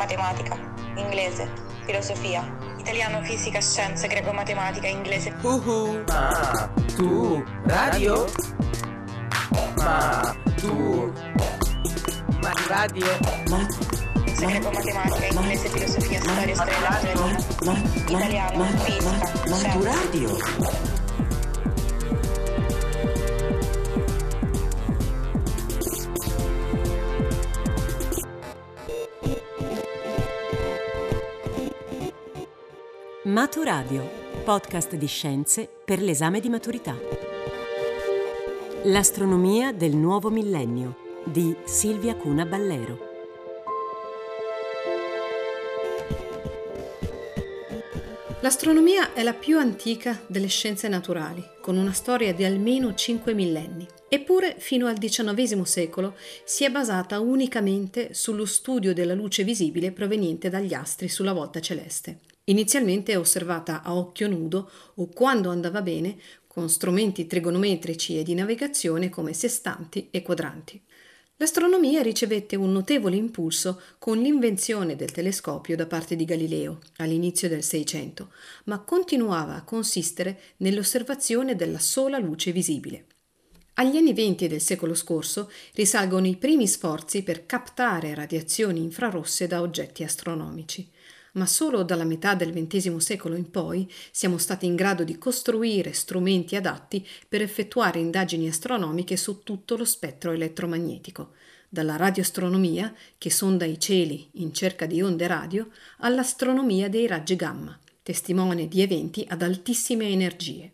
matematica, inglese, filosofia, italiano, fisica, scienze, greco, matematica, inglese. Uhu. Ma tu radio? Ma tu ma radio? Ma greco, matematica, inglese, filosofia, storia, storia italiano, fisica, Ma tu scienze. radio? Maturadio, podcast di scienze per l'esame di maturità. L'astronomia del nuovo millennio di Silvia Cuna Ballero. L'astronomia è la più antica delle scienze naturali, con una storia di almeno 5 millenni. Eppure, fino al XIX secolo si è basata unicamente sullo studio della luce visibile proveniente dagli astri sulla volta celeste. Inizialmente osservata a occhio nudo o quando andava bene con strumenti trigonometrici e di navigazione come sestanti e quadranti. L'astronomia ricevette un notevole impulso con l'invenzione del telescopio da parte di Galileo all'inizio del Seicento, ma continuava a consistere nell'osservazione della sola luce visibile. Agli anni venti del secolo scorso risalgono i primi sforzi per captare radiazioni infrarosse da oggetti astronomici ma solo dalla metà del XX secolo in poi siamo stati in grado di costruire strumenti adatti per effettuare indagini astronomiche su tutto lo spettro elettromagnetico, dalla radioastronomia, che sonda i cieli in cerca di onde radio, all'astronomia dei raggi gamma, testimone di eventi ad altissime energie.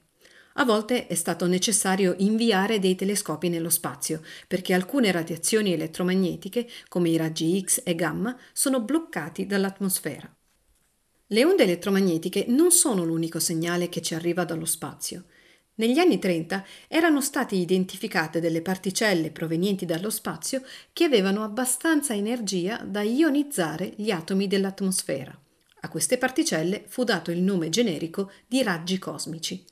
A volte è stato necessario inviare dei telescopi nello spazio, perché alcune radiazioni elettromagnetiche, come i raggi X e gamma, sono bloccati dall'atmosfera. Le onde elettromagnetiche non sono l'unico segnale che ci arriva dallo spazio. Negli anni 30 erano state identificate delle particelle provenienti dallo spazio che avevano abbastanza energia da ionizzare gli atomi dell'atmosfera. A queste particelle fu dato il nome generico di raggi cosmici.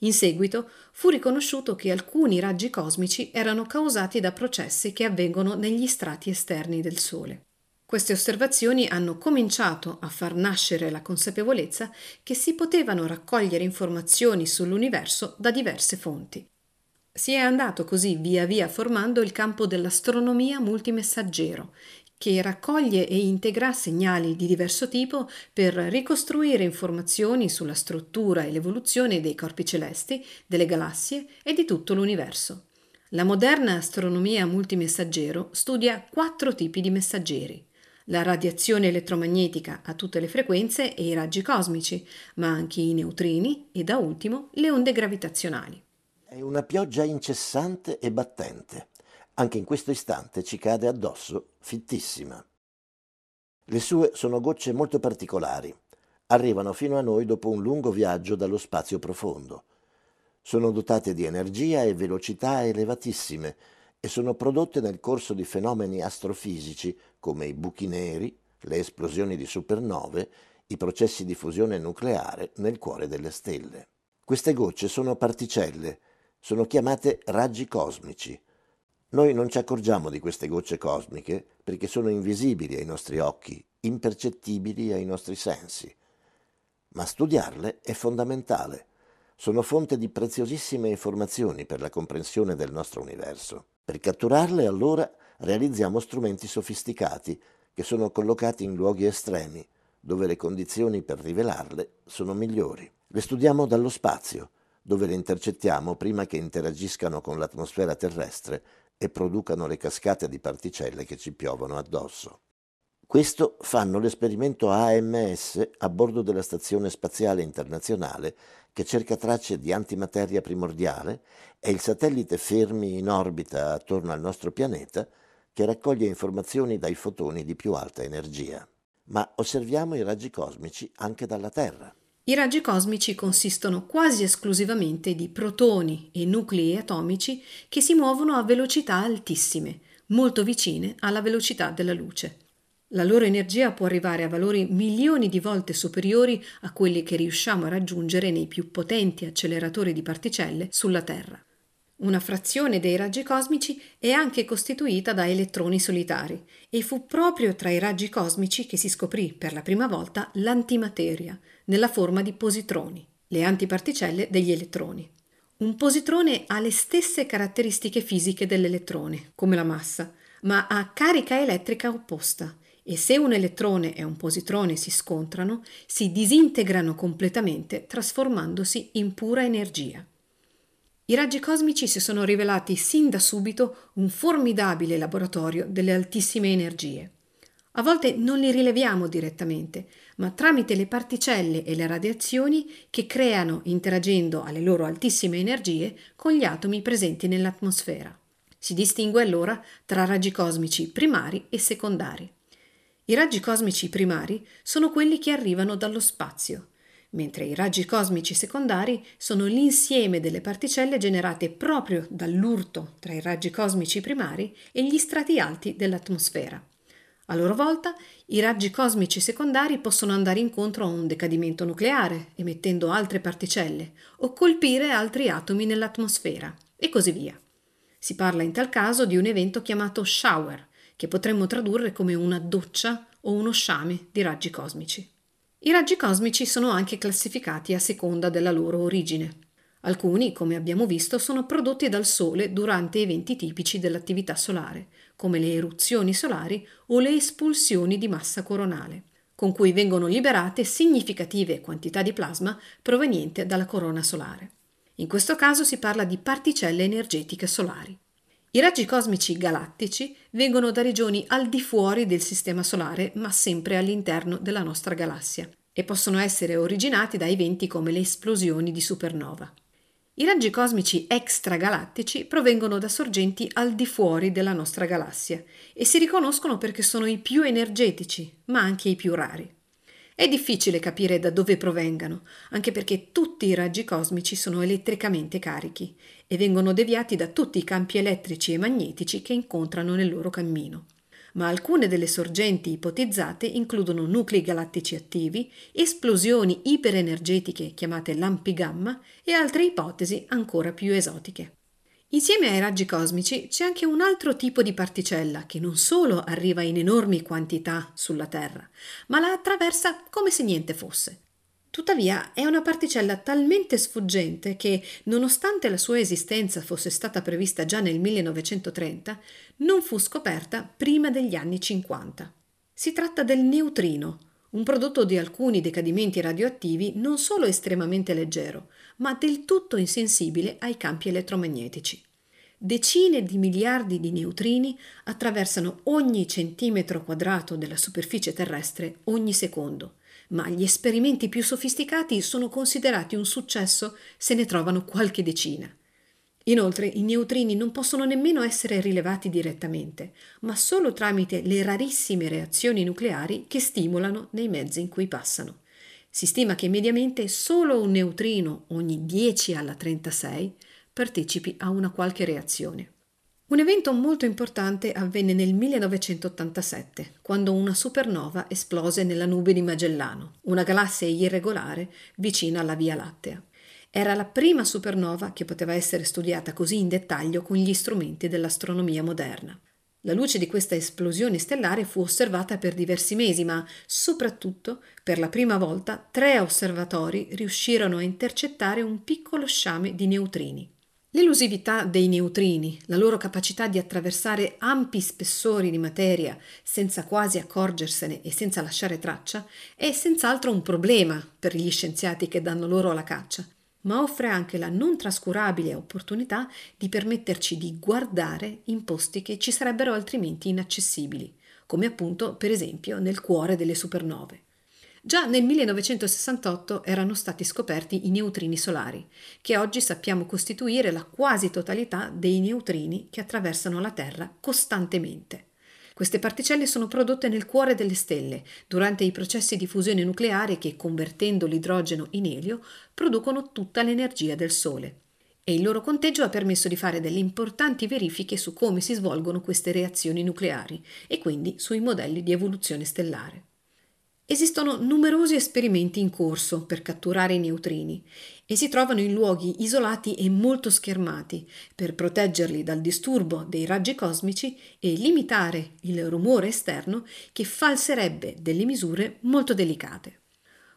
In seguito fu riconosciuto che alcuni raggi cosmici erano causati da processi che avvengono negli strati esterni del Sole. Queste osservazioni hanno cominciato a far nascere la consapevolezza che si potevano raccogliere informazioni sull'universo da diverse fonti. Si è andato così via via formando il campo dell'astronomia multimessaggero, che raccoglie e integra segnali di diverso tipo per ricostruire informazioni sulla struttura e l'evoluzione dei corpi celesti, delle galassie e di tutto l'universo. La moderna astronomia multimessaggero studia quattro tipi di messaggeri la radiazione elettromagnetica a tutte le frequenze e i raggi cosmici, ma anche i neutrini e da ultimo le onde gravitazionali. È una pioggia incessante e battente. Anche in questo istante ci cade addosso, fittissima. Le sue sono gocce molto particolari. Arrivano fino a noi dopo un lungo viaggio dallo spazio profondo. Sono dotate di energia e velocità elevatissime e sono prodotte nel corso di fenomeni astrofisici come i buchi neri, le esplosioni di supernove, i processi di fusione nucleare nel cuore delle stelle. Queste gocce sono particelle, sono chiamate raggi cosmici. Noi non ci accorgiamo di queste gocce cosmiche perché sono invisibili ai nostri occhi, impercettibili ai nostri sensi. Ma studiarle è fondamentale. Sono fonte di preziosissime informazioni per la comprensione del nostro universo. Per catturarle, allora, realizziamo strumenti sofisticati che sono collocati in luoghi estremi, dove le condizioni per rivelarle sono migliori. Le studiamo dallo spazio, dove le intercettiamo prima che interagiscano con l'atmosfera terrestre e producano le cascate di particelle che ci piovono addosso. Questo fanno l'esperimento AMS a bordo della Stazione Spaziale Internazionale che cerca tracce di antimateria primordiale e il satellite Fermi in orbita attorno al nostro pianeta che raccoglie informazioni dai fotoni di più alta energia. Ma osserviamo i raggi cosmici anche dalla Terra. I raggi cosmici consistono quasi esclusivamente di protoni e nuclei atomici che si muovono a velocità altissime, molto vicine alla velocità della luce. La loro energia può arrivare a valori milioni di volte superiori a quelli che riusciamo a raggiungere nei più potenti acceleratori di particelle sulla Terra. Una frazione dei raggi cosmici è anche costituita da elettroni solitari e fu proprio tra i raggi cosmici che si scoprì per la prima volta l'antimateria nella forma di positroni, le antiparticelle degli elettroni. Un positrone ha le stesse caratteristiche fisiche dell'elettrone, come la massa, ma ha carica elettrica opposta e se un elettrone e un positrone si scontrano, si disintegrano completamente trasformandosi in pura energia. I raggi cosmici si sono rivelati sin da subito un formidabile laboratorio delle altissime energie. A volte non li rileviamo direttamente, ma tramite le particelle e le radiazioni che creano interagendo alle loro altissime energie con gli atomi presenti nell'atmosfera. Si distingue allora tra raggi cosmici primari e secondari. I raggi cosmici primari sono quelli che arrivano dallo spazio, mentre i raggi cosmici secondari sono l'insieme delle particelle generate proprio dall'urto tra i raggi cosmici primari e gli strati alti dell'atmosfera. A loro volta, i raggi cosmici secondari possono andare incontro a un decadimento nucleare, emettendo altre particelle, o colpire altri atomi nell'atmosfera, e così via. Si parla in tal caso di un evento chiamato shower, che potremmo tradurre come una doccia o uno sciame di raggi cosmici. I raggi cosmici sono anche classificati a seconda della loro origine. Alcuni, come abbiamo visto, sono prodotti dal Sole durante eventi tipici dell'attività solare, come le eruzioni solari o le espulsioni di massa coronale, con cui vengono liberate significative quantità di plasma proveniente dalla corona solare. In questo caso si parla di particelle energetiche solari. I raggi cosmici galattici vengono da regioni al di fuori del Sistema Solare, ma sempre all'interno della nostra galassia, e possono essere originati da eventi come le esplosioni di supernova. I raggi cosmici extragalattici provengono da sorgenti al di fuori della nostra galassia e si riconoscono perché sono i più energetici, ma anche i più rari. È difficile capire da dove provengano, anche perché tutti i raggi cosmici sono elettricamente carichi e vengono deviati da tutti i campi elettrici e magnetici che incontrano nel loro cammino. Ma alcune delle sorgenti ipotizzate includono nuclei galattici attivi, esplosioni iperenergetiche chiamate lampi gamma e altre ipotesi ancora più esotiche. Insieme ai raggi cosmici c'è anche un altro tipo di particella che non solo arriva in enormi quantità sulla Terra, ma la attraversa come se niente fosse. Tuttavia è una particella talmente sfuggente che, nonostante la sua esistenza fosse stata prevista già nel 1930, non fu scoperta prima degli anni 50. Si tratta del neutrino, un prodotto di alcuni decadimenti radioattivi non solo estremamente leggero, ma del tutto insensibile ai campi elettromagnetici. Decine di miliardi di neutrini attraversano ogni centimetro quadrato della superficie terrestre ogni secondo, ma gli esperimenti più sofisticati sono considerati un successo se ne trovano qualche decina. Inoltre i neutrini non possono nemmeno essere rilevati direttamente, ma solo tramite le rarissime reazioni nucleari che stimolano nei mezzi in cui passano. Si stima che mediamente solo un neutrino ogni 10 alla 36 partecipi a una qualche reazione. Un evento molto importante avvenne nel 1987, quando una supernova esplose nella nube di Magellano, una galassia irregolare vicina alla Via Lattea. Era la prima supernova che poteva essere studiata così in dettaglio con gli strumenti dell'astronomia moderna. La luce di questa esplosione stellare fu osservata per diversi mesi, ma soprattutto, per la prima volta, tre osservatori riuscirono a intercettare un piccolo sciame di neutrini. L'elusività dei neutrini, la loro capacità di attraversare ampi spessori di materia senza quasi accorgersene e senza lasciare traccia, è senz'altro un problema per gli scienziati che danno loro la caccia, ma offre anche la non trascurabile opportunità di permetterci di guardare in posti che ci sarebbero altrimenti inaccessibili, come appunto per esempio nel cuore delle supernove. Già nel 1968 erano stati scoperti i neutrini solari, che oggi sappiamo costituire la quasi totalità dei neutrini che attraversano la Terra costantemente. Queste particelle sono prodotte nel cuore delle stelle, durante i processi di fusione nucleare che, convertendo l'idrogeno in elio, producono tutta l'energia del Sole. E il loro conteggio ha permesso di fare delle importanti verifiche su come si svolgono queste reazioni nucleari e quindi sui modelli di evoluzione stellare. Esistono numerosi esperimenti in corso per catturare i neutrini e si trovano in luoghi isolati e molto schermati per proteggerli dal disturbo dei raggi cosmici e limitare il rumore esterno che falserebbe delle misure molto delicate.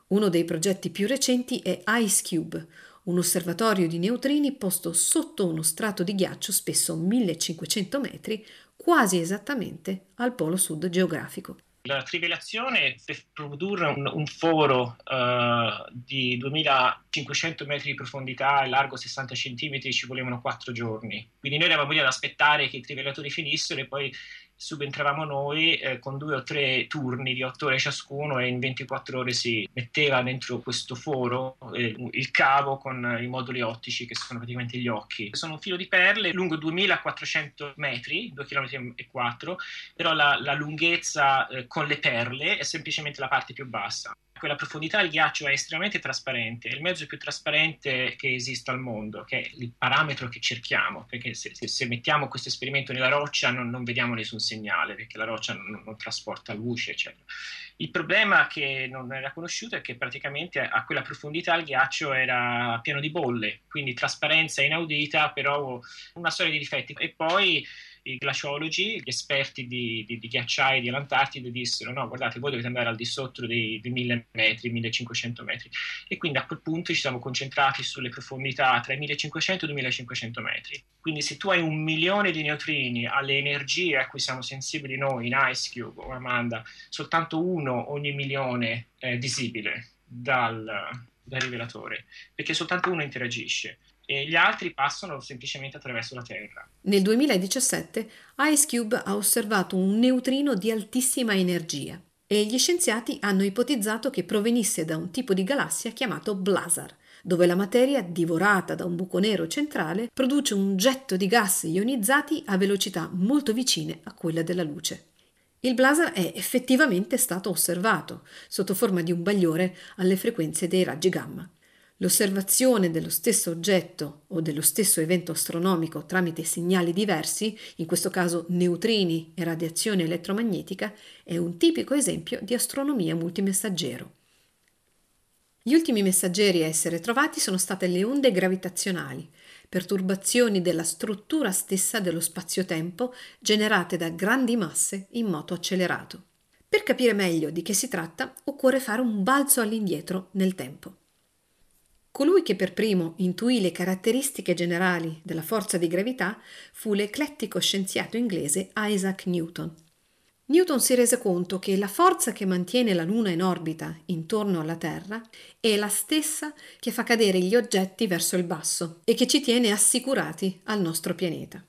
Uno dei progetti più recenti è Ice Cube, un osservatorio di neutrini posto sotto uno strato di ghiaccio spesso 1500 metri, quasi esattamente al polo sud geografico. La trivelazione per produrre un, un foro uh, di 2500 metri di profondità e largo 60 cm ci volevano 4 giorni. Quindi noi eravamo lì ad aspettare che i trivelatori finissero e poi subentravamo noi eh, con due o tre turni di otto ore ciascuno e in 24 ore si metteva dentro questo foro eh, il cavo con i moduli ottici che sono praticamente gli occhi. Sono un filo di perle lungo 2400 metri, 2 km e 4, però la, la lunghezza eh, con le perle è semplicemente la parte più bassa quella profondità del ghiaccio è estremamente trasparente, è il mezzo più trasparente che esista al mondo, che è il parametro che cerchiamo, perché se, se, se mettiamo questo esperimento nella roccia non, non, vediamo nessun segnale, perché la roccia non, non trasporta luce, eccetera. Il problema che non era conosciuto è che praticamente a quella profondità il ghiaccio era pieno di bolle, quindi trasparenza inaudita, però una storia di difetti. E poi i glaciologi, gli esperti di, di, di ghiacciai dell'Antartide dissero no, guardate, voi dovete andare al di sotto dei, dei 1000 metri, 1500 metri. E quindi a quel punto ci siamo concentrati sulle profondità tra i 1500 e i 2500 metri. Quindi se tu hai un milione di neutrini alle energie a cui siamo sensibili noi in Ice Cube o Amanda, soltanto uno ogni milione è visibile dal, dal rivelatore, perché soltanto uno interagisce e gli altri passano semplicemente attraverso la Terra. Nel 2017 IceCube ha osservato un neutrino di altissima energia e gli scienziati hanno ipotizzato che provenisse da un tipo di galassia chiamato Blazar, dove la materia, divorata da un buco nero centrale, produce un getto di gas ionizzati a velocità molto vicine a quella della luce. Il blazar è effettivamente stato osservato sotto forma di un bagliore alle frequenze dei raggi gamma. L'osservazione dello stesso oggetto o dello stesso evento astronomico tramite segnali diversi, in questo caso neutrini e radiazione elettromagnetica, è un tipico esempio di astronomia multimessaggero. Gli ultimi messaggeri a essere trovati sono state le onde gravitazionali, perturbazioni della struttura stessa dello spazio-tempo generate da grandi masse in moto accelerato. Per capire meglio di che si tratta, occorre fare un balzo all'indietro nel tempo. Colui che per primo intuì le caratteristiche generali della forza di gravità fu l'eclettico scienziato inglese Isaac Newton. Newton si rese conto che la forza che mantiene la Luna in orbita intorno alla Terra è la stessa che fa cadere gli oggetti verso il basso e che ci tiene assicurati al nostro pianeta.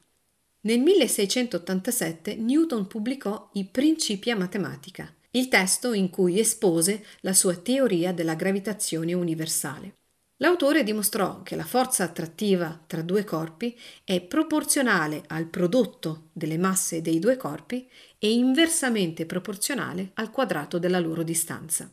Nel 1687 Newton pubblicò I Principia Matematica, il testo in cui espose la sua teoria della gravitazione universale. L'autore dimostrò che la forza attrattiva tra due corpi è proporzionale al prodotto delle masse dei due corpi e inversamente proporzionale al quadrato della loro distanza.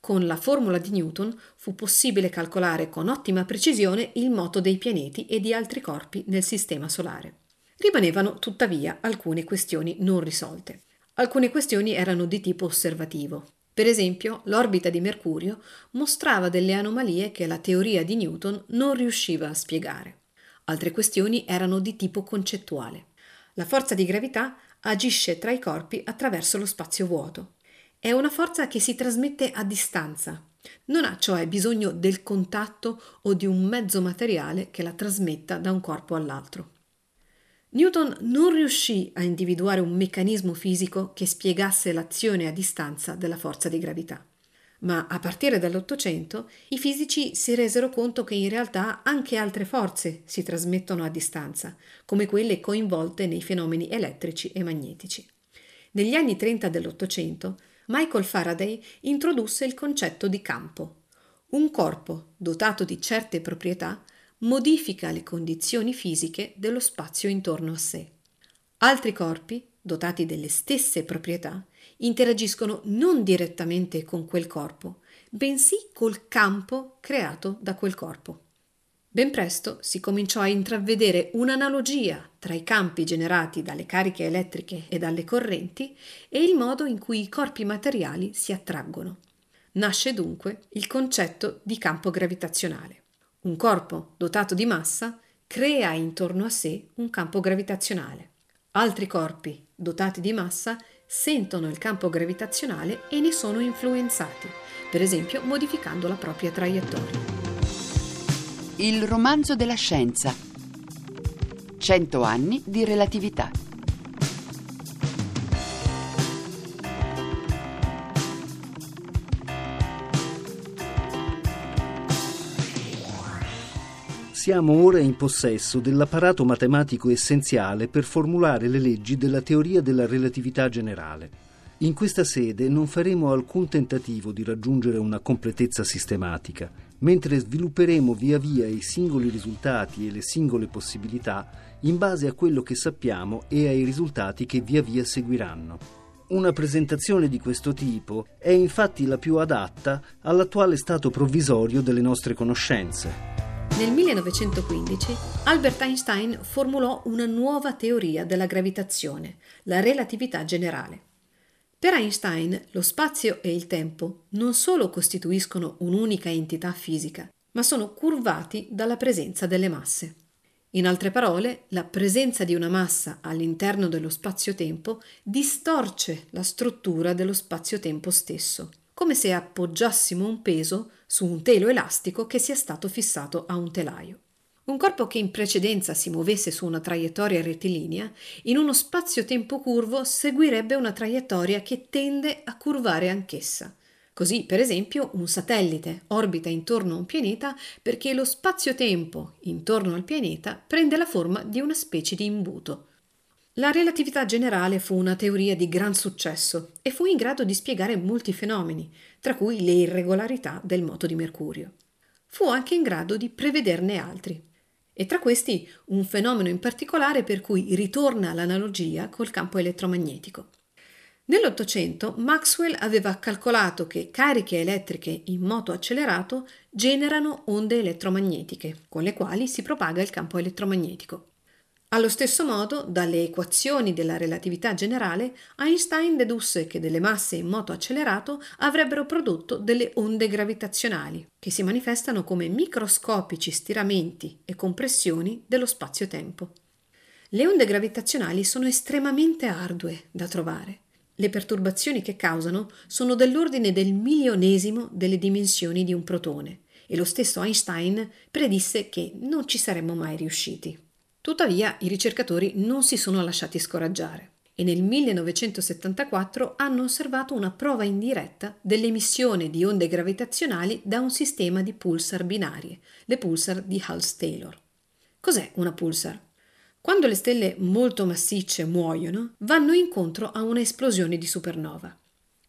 Con la formula di Newton fu possibile calcolare con ottima precisione il moto dei pianeti e di altri corpi nel Sistema Solare. Rimanevano tuttavia alcune questioni non risolte. Alcune questioni erano di tipo osservativo, per esempio, l'orbita di Mercurio mostrava delle anomalie che la teoria di Newton non riusciva a spiegare. Altre questioni erano di tipo concettuale. La forza di gravità agisce tra i corpi attraverso lo spazio vuoto. È una forza che si trasmette a distanza. Non ha cioè bisogno del contatto o di un mezzo materiale che la trasmetta da un corpo all'altro. Newton non riuscì a individuare un meccanismo fisico che spiegasse l'azione a distanza della forza di gravità. Ma a partire dall'Ottocento i fisici si resero conto che in realtà anche altre forze si trasmettono a distanza, come quelle coinvolte nei fenomeni elettrici e magnetici. Negli anni 30 dell'Ottocento Michael Faraday introdusse il concetto di campo. Un corpo dotato di certe proprietà modifica le condizioni fisiche dello spazio intorno a sé. Altri corpi, dotati delle stesse proprietà, interagiscono non direttamente con quel corpo, bensì col campo creato da quel corpo. Ben presto si cominciò a intravedere un'analogia tra i campi generati dalle cariche elettriche e dalle correnti e il modo in cui i corpi materiali si attraggono. Nasce dunque il concetto di campo gravitazionale. Un corpo dotato di massa crea intorno a sé un campo gravitazionale. Altri corpi dotati di massa sentono il campo gravitazionale e ne sono influenzati, per esempio modificando la propria traiettoria. Il romanzo della scienza. 100 anni di relatività. Siamo ora in possesso dell'apparato matematico essenziale per formulare le leggi della teoria della relatività generale. In questa sede non faremo alcun tentativo di raggiungere una completezza sistematica, mentre svilupperemo via via i singoli risultati e le singole possibilità in base a quello che sappiamo e ai risultati che via via seguiranno. Una presentazione di questo tipo è infatti la più adatta all'attuale stato provvisorio delle nostre conoscenze. Nel 1915 Albert Einstein formulò una nuova teoria della gravitazione, la relatività generale. Per Einstein lo spazio e il tempo non solo costituiscono un'unica entità fisica, ma sono curvati dalla presenza delle masse. In altre parole, la presenza di una massa all'interno dello spazio-tempo distorce la struttura dello spazio-tempo stesso, come se appoggiassimo un peso su un telo elastico che sia stato fissato a un telaio. Un corpo che in precedenza si muovesse su una traiettoria rettilinea, in uno spazio-tempo curvo seguirebbe una traiettoria che tende a curvare anch'essa. Così, per esempio, un satellite orbita intorno a un pianeta perché lo spazio-tempo intorno al pianeta prende la forma di una specie di imbuto. La relatività generale fu una teoria di gran successo e fu in grado di spiegare molti fenomeni, tra cui le irregolarità del moto di Mercurio. Fu anche in grado di prevederne altri e tra questi un fenomeno in particolare per cui ritorna l'analogia col campo elettromagnetico. Nell'Ottocento Maxwell aveva calcolato che cariche elettriche in moto accelerato generano onde elettromagnetiche, con le quali si propaga il campo elettromagnetico. Allo stesso modo, dalle equazioni della relatività generale, Einstein dedusse che delle masse in moto accelerato avrebbero prodotto delle onde gravitazionali, che si manifestano come microscopici stiramenti e compressioni dello spazio-tempo. Le onde gravitazionali sono estremamente ardue da trovare. Le perturbazioni che causano sono dell'ordine del milionesimo delle dimensioni di un protone e lo stesso Einstein predisse che non ci saremmo mai riusciti. Tuttavia i ricercatori non si sono lasciati scoraggiare e nel 1974 hanno osservato una prova indiretta dell'emissione di onde gravitazionali da un sistema di pulsar binarie, le pulsar di Hals-Taylor. Cos'è una pulsar? Quando le stelle molto massicce muoiono, vanno incontro a una esplosione di supernova.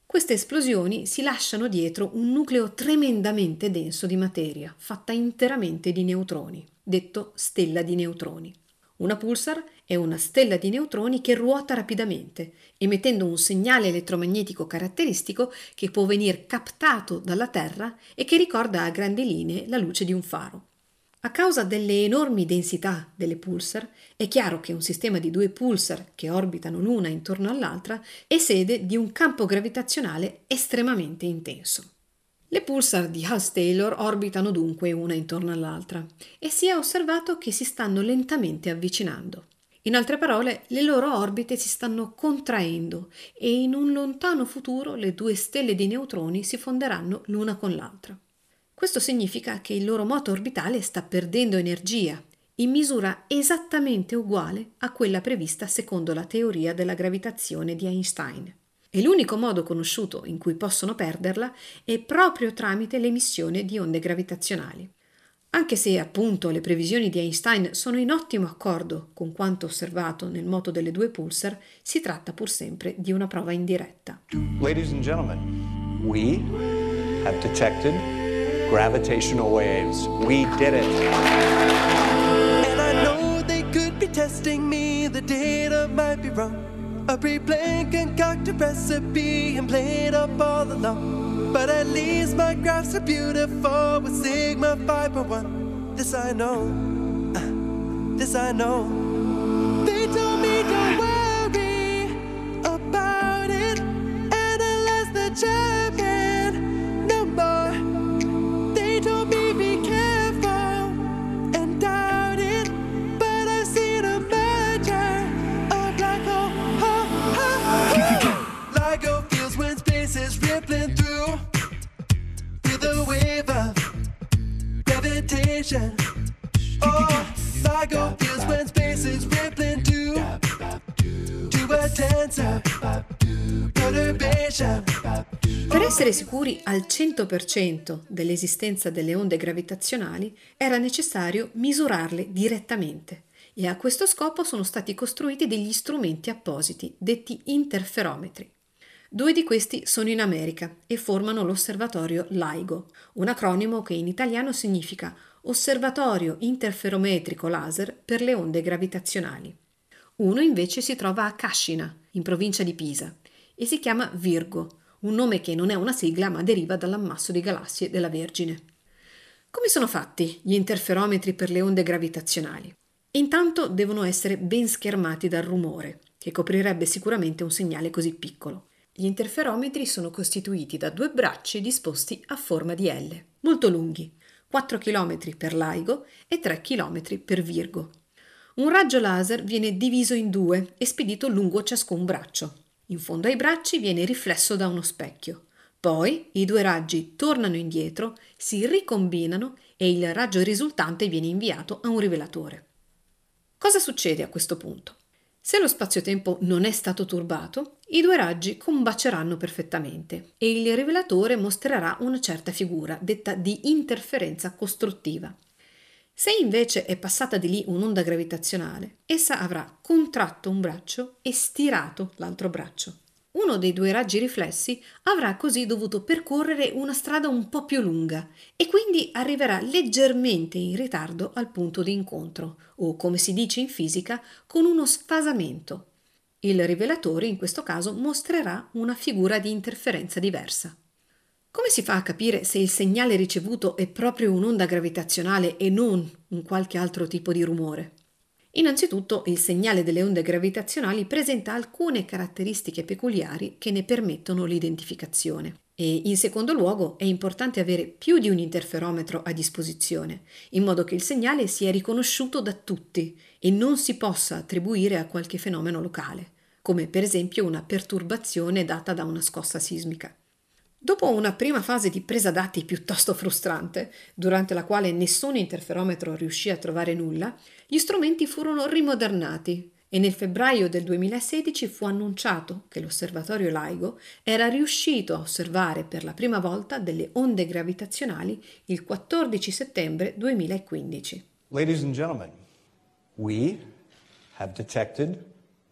Queste esplosioni si lasciano dietro un nucleo tremendamente denso di materia, fatta interamente di neutroni, detto stella di neutroni. Una pulsar è una stella di neutroni che ruota rapidamente, emettendo un segnale elettromagnetico caratteristico che può venire captato dalla Terra e che ricorda a grandi linee la luce di un faro. A causa delle enormi densità delle pulsar, è chiaro che un sistema di due pulsar che orbitano l'una intorno all'altra è sede di un campo gravitazionale estremamente intenso. Le pulsar di Hals-Taylor orbitano dunque una intorno all'altra e si è osservato che si stanno lentamente avvicinando. In altre parole, le loro orbite si stanno contraendo e in un lontano futuro le due stelle di neutroni si fonderanno l'una con l'altra. Questo significa che il loro moto orbitale sta perdendo energia in misura esattamente uguale a quella prevista secondo la teoria della gravitazione di Einstein e l'unico modo conosciuto in cui possono perderla è proprio tramite l'emissione di onde gravitazionali. Anche se appunto le previsioni di Einstein sono in ottimo accordo con quanto osservato nel moto delle due pulsar, si tratta pur sempre di una prova indiretta. Ladies and gentlemen, we have detected gravitational waves. We did it. And I know they could be testing me, the data might be wrong. A pre-planned concocted recipe and played up all along. But at least my graphs are beautiful with sigma 5.1. this I know, uh, this I know. They told me don't worry about it, analyze the champion gravitation. Oh, LIGO feels when space is rippling to to a perturbation. Per essere sicuri al 100% dell'esistenza delle onde gravitazionali era necessario misurarle direttamente e a questo scopo sono stati costruiti degli strumenti appositi, detti interferometri. Due di questi sono in America e formano l'osservatorio LIGO, un acronimo che in italiano significa Osservatorio Interferometrico Laser per le onde gravitazionali. Uno invece si trova a Cascina, in provincia di Pisa, e si chiama Virgo, un nome che non è una sigla ma deriva dall'ammasso di galassie della Vergine. Come sono fatti gli interferometri per le onde gravitazionali? Intanto devono essere ben schermati dal rumore, che coprirebbe sicuramente un segnale così piccolo. Gli interferometri sono costituiti da due bracci disposti a forma di L, molto lunghi, 4 km per LIGO e 3 km per Virgo. Un raggio laser viene diviso in due e spedito lungo ciascun braccio. In fondo ai bracci viene riflesso da uno specchio. Poi i due raggi tornano indietro, si ricombinano e il raggio risultante viene inviato a un rivelatore. Cosa succede a questo punto? Se lo spazio-tempo non è stato turbato, i due raggi combaceranno perfettamente e il rivelatore mostrerà una certa figura, detta di interferenza costruttiva. Se invece è passata di lì un'onda gravitazionale, essa avrà contratto un braccio e stirato l'altro braccio. Uno dei due raggi riflessi avrà così dovuto percorrere una strada un po' più lunga e quindi arriverà leggermente in ritardo al punto di incontro, o come si dice in fisica, con uno sfasamento. Il rivelatore in questo caso mostrerà una figura di interferenza diversa. Come si fa a capire se il segnale ricevuto è proprio un'onda gravitazionale e non un qualche altro tipo di rumore? Innanzitutto il segnale delle onde gravitazionali presenta alcune caratteristiche peculiari che ne permettono l'identificazione. E in secondo luogo è importante avere più di un interferometro a disposizione, in modo che il segnale sia riconosciuto da tutti e non si possa attribuire a qualche fenomeno locale, come per esempio una perturbazione data da una scossa sismica. Dopo una prima fase di presa dati piuttosto frustrante, durante la quale nessun interferometro riuscì a trovare nulla, gli strumenti furono rimodernati e nel febbraio del 2016 fu annunciato che l'osservatorio LIGO era riuscito a osservare per la prima volta delle onde gravitazionali il 14 settembre 2015. Ladies and gentlemen, we have detected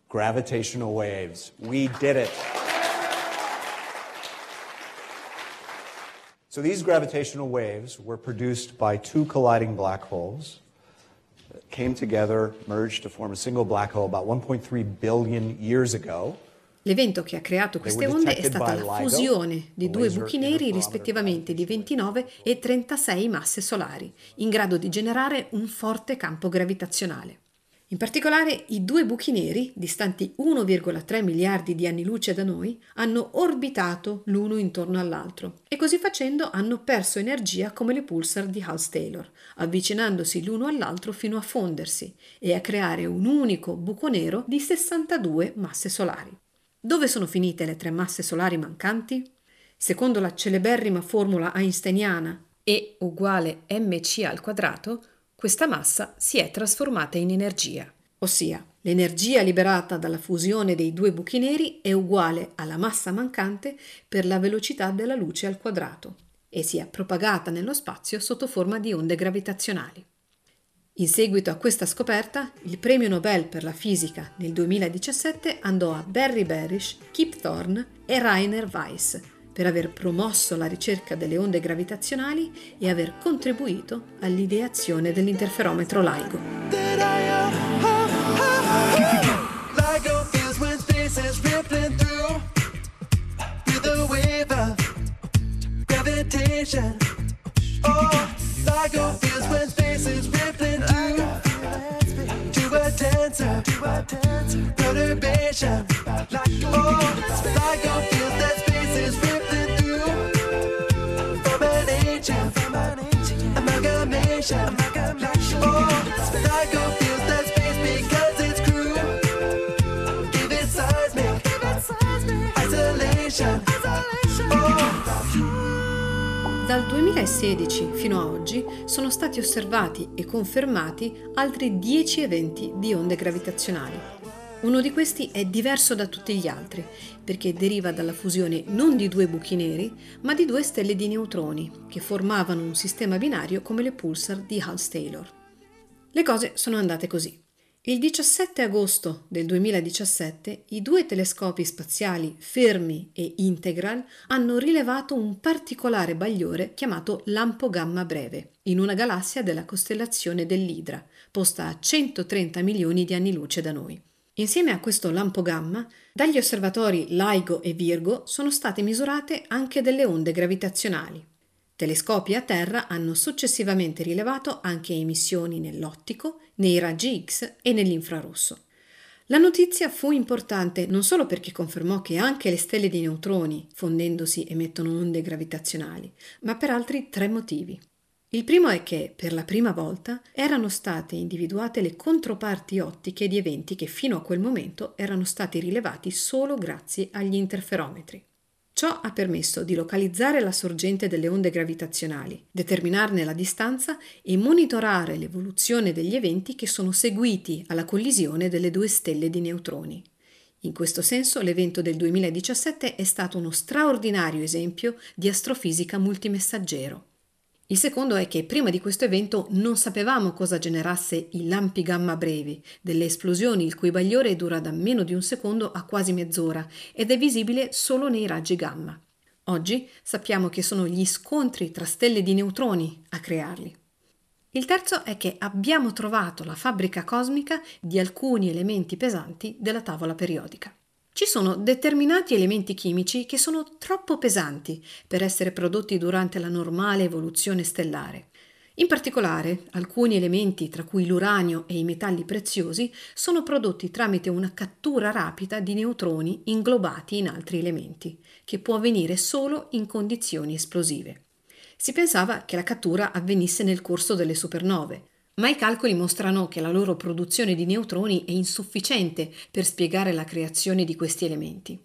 gravitational waves. We did it. So these gravitational waves were produced by two colliding black holes that came together, merged to form a single black hole about 1.3 billion years ago. L'evento che ha creato queste onde è stata la fusione di due buchi neri rispettivamente di 29 e 36 masse solari, in grado di generare un forte campo gravitazionale. In particolare, i due buchi neri, distanti 1,3 miliardi di anni luce da noi, hanno orbitato l'uno intorno all'altro e così facendo hanno perso energia come le pulsar di Hals Taylor, avvicinandosi l'uno all'altro fino a fondersi e a creare un unico buco nero di 62 masse solari. Dove sono finite le tre masse solari mancanti? Secondo la celeberrima formula einsteiniana E uguale mc al quadrato, questa massa si è trasformata in energia, ossia l'energia liberata dalla fusione dei due buchi neri è uguale alla massa mancante per la velocità della luce al quadrato e si è propagata nello spazio sotto forma di onde gravitazionali. In seguito a questa scoperta, il premio Nobel per la fisica nel 2017 andò a Barry Barish, Kip Thorne e Rainer Weiss, per aver promosso la ricerca delle onde gravitazionali e aver contribuito all'ideazione dell'interferometro LIGO. With a wave of gravitation. Oh, LIGO feels when Dal 2016 fino a oggi sono stati osservati e confermati altri 10 eventi di onde gravitazionali. Uno di questi è diverso da tutti gli altri perché deriva dalla fusione non di due buchi neri, ma di due stelle di neutroni che formavano un sistema binario come le pulsar di Hals-Taylor. Le cose sono andate così. Il 17 agosto del 2017 i due telescopi spaziali Fermi e Integral hanno rilevato un particolare bagliore chiamato lampo gamma breve in una galassia della costellazione dell'Idra, posta a 130 milioni di anni luce da noi. Insieme a questo lampo gamma, dagli osservatori LIGO e Virgo sono state misurate anche delle onde gravitazionali. Telescopi a terra hanno successivamente rilevato anche emissioni nell'ottico, nei raggi X e nell'infrarosso. La notizia fu importante non solo perché confermò che anche le stelle di neutroni, fondendosi, emettono onde gravitazionali, ma per altri tre motivi. Il primo è che, per la prima volta, erano state individuate le controparti ottiche di eventi che fino a quel momento erano stati rilevati solo grazie agli interferometri. Ciò ha permesso di localizzare la sorgente delle onde gravitazionali, determinarne la distanza e monitorare l'evoluzione degli eventi che sono seguiti alla collisione delle due stelle di neutroni. In questo senso l'evento del 2017 è stato uno straordinario esempio di astrofisica multimessaggero. Il secondo è che prima di questo evento non sapevamo cosa generasse i lampi gamma brevi, delle esplosioni il cui bagliore dura da meno di un secondo a quasi mezz'ora ed è visibile solo nei raggi gamma. Oggi sappiamo che sono gli scontri tra stelle di neutroni a crearli. Il terzo è che abbiamo trovato la fabbrica cosmica di alcuni elementi pesanti della tavola periodica. Ci sono determinati elementi chimici che sono troppo pesanti per essere prodotti durante la normale evoluzione stellare. In particolare, alcuni elementi, tra cui l'uranio e i metalli preziosi, sono prodotti tramite una cattura rapida di neutroni inglobati in altri elementi, che può avvenire solo in condizioni esplosive. Si pensava che la cattura avvenisse nel corso delle supernove, ma i calcoli mostrano che la loro produzione di neutroni è insufficiente per spiegare la creazione di questi elementi.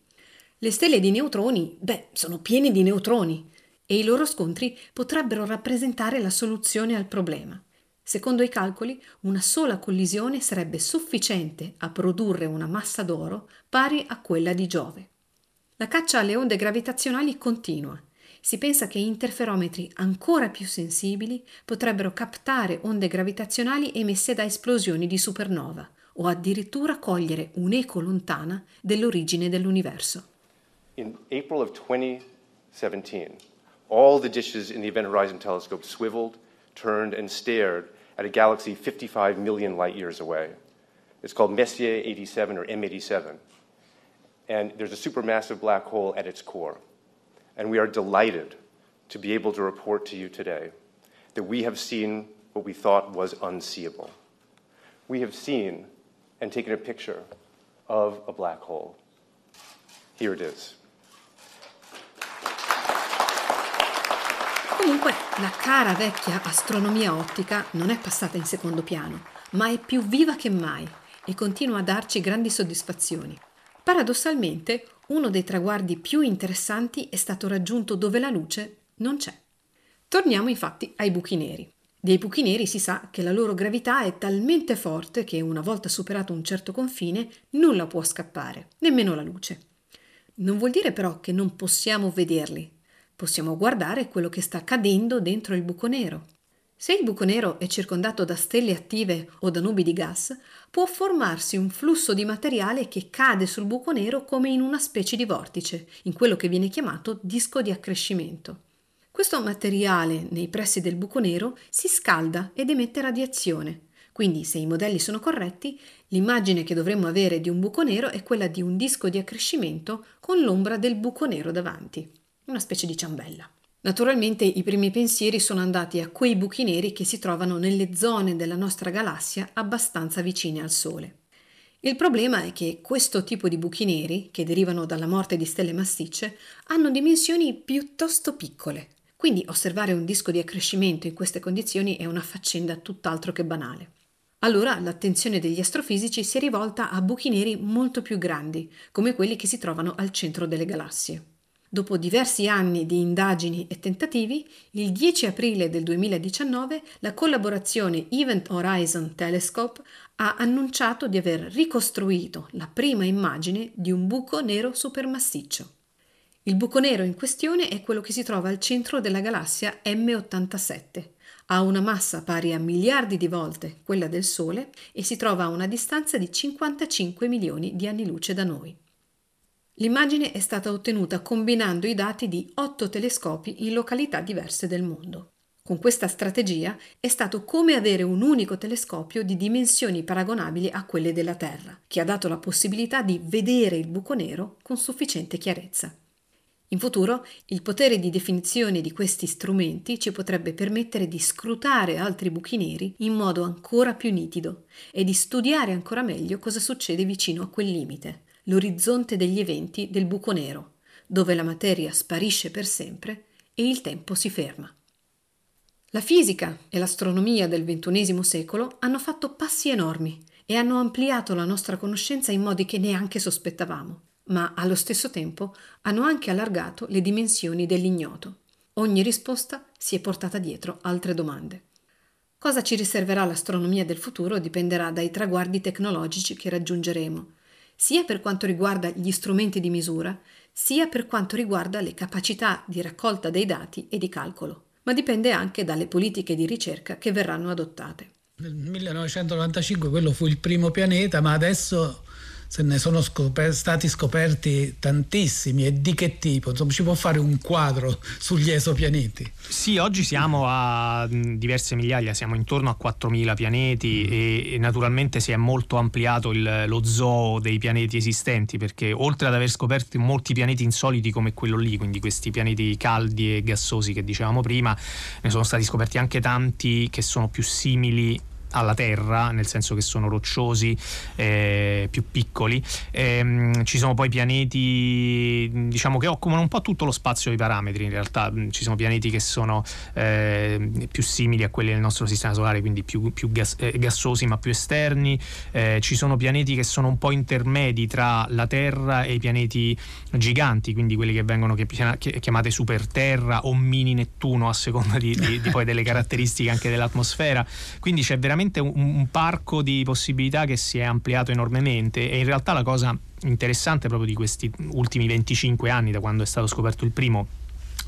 Le stelle di neutroni, beh, sono piene di neutroni e i loro scontri potrebbero rappresentare la soluzione al problema. Secondo i calcoli, una sola collisione sarebbe sufficiente a produrre una massa d'oro pari a quella di Giove. La caccia alle onde gravitazionali continua si pensa che interferometri ancora più sensibili potrebbero captare onde gravitazionali emesse da esplosioni di supernova o addirittura cogliere un'eco lontana dell'origine dell'universo. In April of 2017, all the dishes in the Event Horizon Telescope swiveled, turned, and stared at a galaxy 55 million light years away. It's called Messier 87 or M87. And there's a supermassive black hole at its core. And we are delighted to be able to report to you today that we have seen what we thought was unseeable. We have seen and taken a picture of a black hole. Here it is. Comunque, la cara vecchia astronomia ottica non è passata in secondo piano, ma è più viva che mai e continua a darci grandi soddisfazioni. Paradossalmente, uno dei traguardi più interessanti è stato raggiunto dove la luce non c'è. Torniamo infatti ai buchi neri. Dei buchi neri si sa che la loro gravità è talmente forte che una volta superato un certo confine nulla può scappare, nemmeno la luce. Non vuol dire però che non possiamo vederli. Possiamo guardare quello che sta accadendo dentro il buco nero. Se il buco nero è circondato da stelle attive o da nubi di gas, può formarsi un flusso di materiale che cade sul buco nero come in una specie di vortice, in quello che viene chiamato disco di accrescimento. Questo materiale nei pressi del buco nero si scalda ed emette radiazione. Quindi, se i modelli sono corretti, l'immagine che dovremmo avere di un buco nero è quella di un disco di accrescimento con l'ombra del buco nero davanti, una specie di ciambella. Naturalmente i primi pensieri sono andati a quei buchi neri che si trovano nelle zone della nostra galassia abbastanza vicine al Sole. Il problema è che questo tipo di buchi neri, che derivano dalla morte di stelle massicce, hanno dimensioni piuttosto piccole. Quindi osservare un disco di accrescimento in queste condizioni è una faccenda tutt'altro che banale. Allora l'attenzione degli astrofisici si è rivolta a buchi neri molto più grandi, come quelli che si trovano al centro delle galassie. Dopo diversi anni di indagini e tentativi, il 10 aprile del 2019 la collaborazione Event Horizon Telescope ha annunciato di aver ricostruito la prima immagine di un buco nero supermassiccio. Il buco nero in questione è quello che si trova al centro della galassia M87. Ha una massa pari a miliardi di volte quella del Sole e si trova a una distanza di 55 milioni di anni luce da noi. L'immagine è stata ottenuta combinando i dati di otto telescopi in località diverse del mondo. Con questa strategia è stato come avere un unico telescopio di dimensioni paragonabili a quelle della Terra, che ha dato la possibilità di vedere il buco nero con sufficiente chiarezza. In futuro il potere di definizione di questi strumenti ci potrebbe permettere di scrutare altri buchi neri in modo ancora più nitido e di studiare ancora meglio cosa succede vicino a quel limite, l'orizzonte degli eventi del buco nero, dove la materia sparisce per sempre e il tempo si ferma. La fisica e l'astronomia del XXI secolo hanno fatto passi enormi e hanno ampliato la nostra conoscenza in modi che neanche sospettavamo, ma allo stesso tempo hanno anche allargato le dimensioni dell'ignoto. Ogni risposta si è portata dietro altre domande. Cosa ci riserverà l'astronomia del futuro dipenderà dai traguardi tecnologici che raggiungeremo, sia per quanto riguarda gli strumenti di misura, sia per quanto riguarda le capacità di raccolta dei dati e di calcolo, ma dipende anche dalle politiche di ricerca che verranno adottate. Nel 1995 quello fu il primo pianeta, ma adesso se ne sono scoper- stati scoperti tantissimi e di che tipo? Insomma, ci può fare un quadro sugli esopianeti? Sì, oggi siamo a diverse migliaia, siamo intorno a 4.000 pianeti e, e naturalmente si è molto ampliato il, lo zoo dei pianeti esistenti perché oltre ad aver scoperto molti pianeti insoliti come quello lì, quindi questi pianeti caldi e gassosi che dicevamo prima, ne sono stati scoperti anche tanti che sono più simili alla Terra, nel senso che sono rocciosi, eh, più piccoli. Eh, ci sono poi pianeti diciamo, che occupano un po' tutto lo spazio dei parametri, in realtà ci sono pianeti che sono eh, più simili a quelli del nostro sistema solare, quindi più, più gas, eh, gassosi ma più esterni. Eh, ci sono pianeti che sono un po' intermedi tra la Terra e i pianeti giganti, quindi quelli che vengono chiamate super Terra o mini Nettuno a seconda di, di, di poi delle caratteristiche anche dell'atmosfera. Quindi c'è veramente veramente un, un parco di possibilità che si è ampliato enormemente e in realtà la cosa interessante proprio di questi ultimi 25 anni da quando è stato scoperto il primo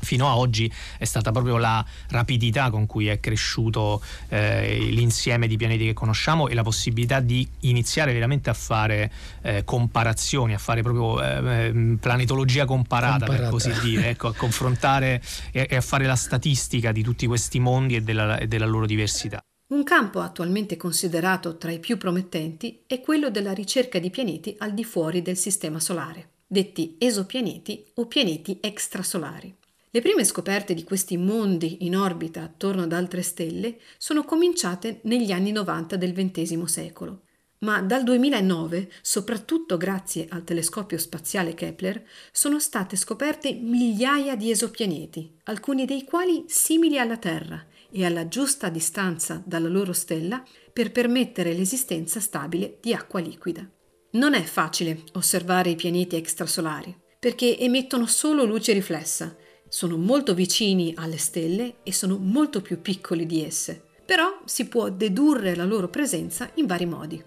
fino a oggi è stata proprio la rapidità con cui è cresciuto eh, l'insieme di pianeti che conosciamo e la possibilità di iniziare veramente a fare eh, comparazioni, a fare proprio eh, ehm, planetologia comparata, comparata, per così dire, ecco, a confrontare e, e, a fare la statistica di tutti questi mondi e della, e della loro diversità. Un campo attualmente considerato tra i più promettenti è quello della ricerca di pianeti al di fuori del Sistema Solare, detti esopianeti o pianeti extrasolari. Le prime scoperte di questi mondi in orbita attorno ad altre stelle sono cominciate negli anni 90 del XX secolo, ma dal 2009, soprattutto grazie al telescopio spaziale Kepler, sono state scoperte migliaia di esopianeti, alcuni dei quali simili alla Terra e alla giusta distanza dalla loro stella per permettere l'esistenza stabile di acqua liquida. Non è facile osservare i pianeti extrasolari perché emettono solo luce riflessa, sono molto vicini alle stelle e sono molto più piccoli di esse, però si può dedurre la loro presenza in vari modi.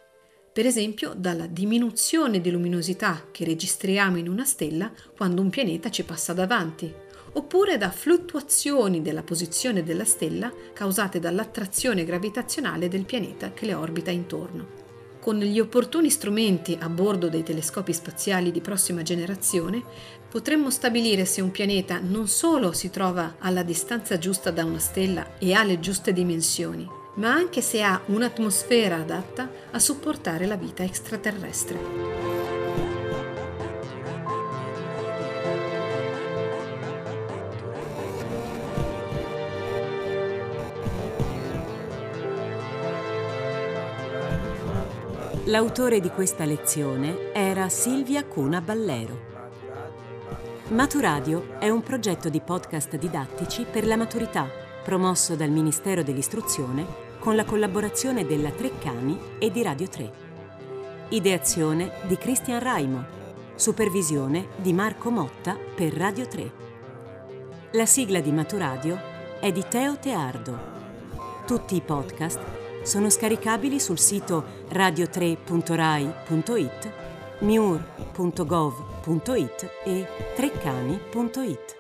Per esempio dalla diminuzione di luminosità che registriamo in una stella quando un pianeta ci passa davanti, oppure da fluttuazioni della posizione della stella causate dall'attrazione gravitazionale del pianeta che le orbita intorno. Con gli opportuni strumenti a bordo dei telescopi spaziali di prossima generazione potremmo stabilire se un pianeta non solo si trova alla distanza giusta da una stella e ha le giuste dimensioni, ma anche se ha un'atmosfera adatta a supportare la vita extraterrestre. L'autore di questa lezione era Silvia Cuna Ballero. Maturadio è un progetto di podcast didattici per la maturità promosso dal Ministero dell'Istruzione con la collaborazione della Treccani e di Radio 3. Ideazione di Cristian Raimo. Supervisione di Marco Motta per Radio 3. La sigla di Maturadio è di Teo Teardo. Tutti i podcast sono scaricabili sul sito radio3.rai.it, miur.gov.it e treccani.it.